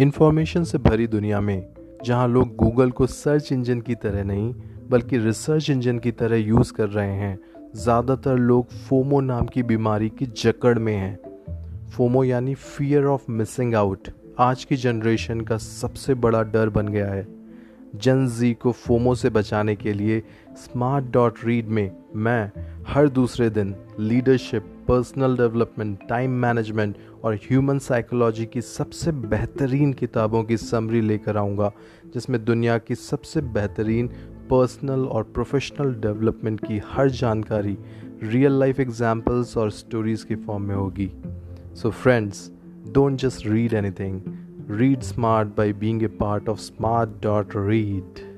Information से भरी दुनिया में, जहाँ लोग गूगल को सर्च इंजन की तरह नहीं, बल्कि रिसर्च इंजन की तरह यूज़ कर रहे हैं। ज़्यादातर लोग फोमो नाम की बीमारी की जकड़ में हैं। फोमो यानी फियर ऑफ़ मिसिंग आउट आज की जनरेशन का सबसे बड़ा डर बन गया है। जन जी को फोमो से बचाने के लिए स्मार्ट डॉट रीड में मैं हर दूसरे दिन leadership personal development time management और ह्यूमन साइकोलॉजी की सबसे बेहतरीन किताबों की समरी लेकर आऊँगा, जिसमें दुनिया की सबसे बेहतरीन पर्सनल और प्रोफेशनल डेवलपमेंट की हर जानकारी रियल लाइफ एग्जाम्पल्स और स्टोरीज़ की फॉर्म में होगी। So friends don't just read anything by being a part of smart dot smart.read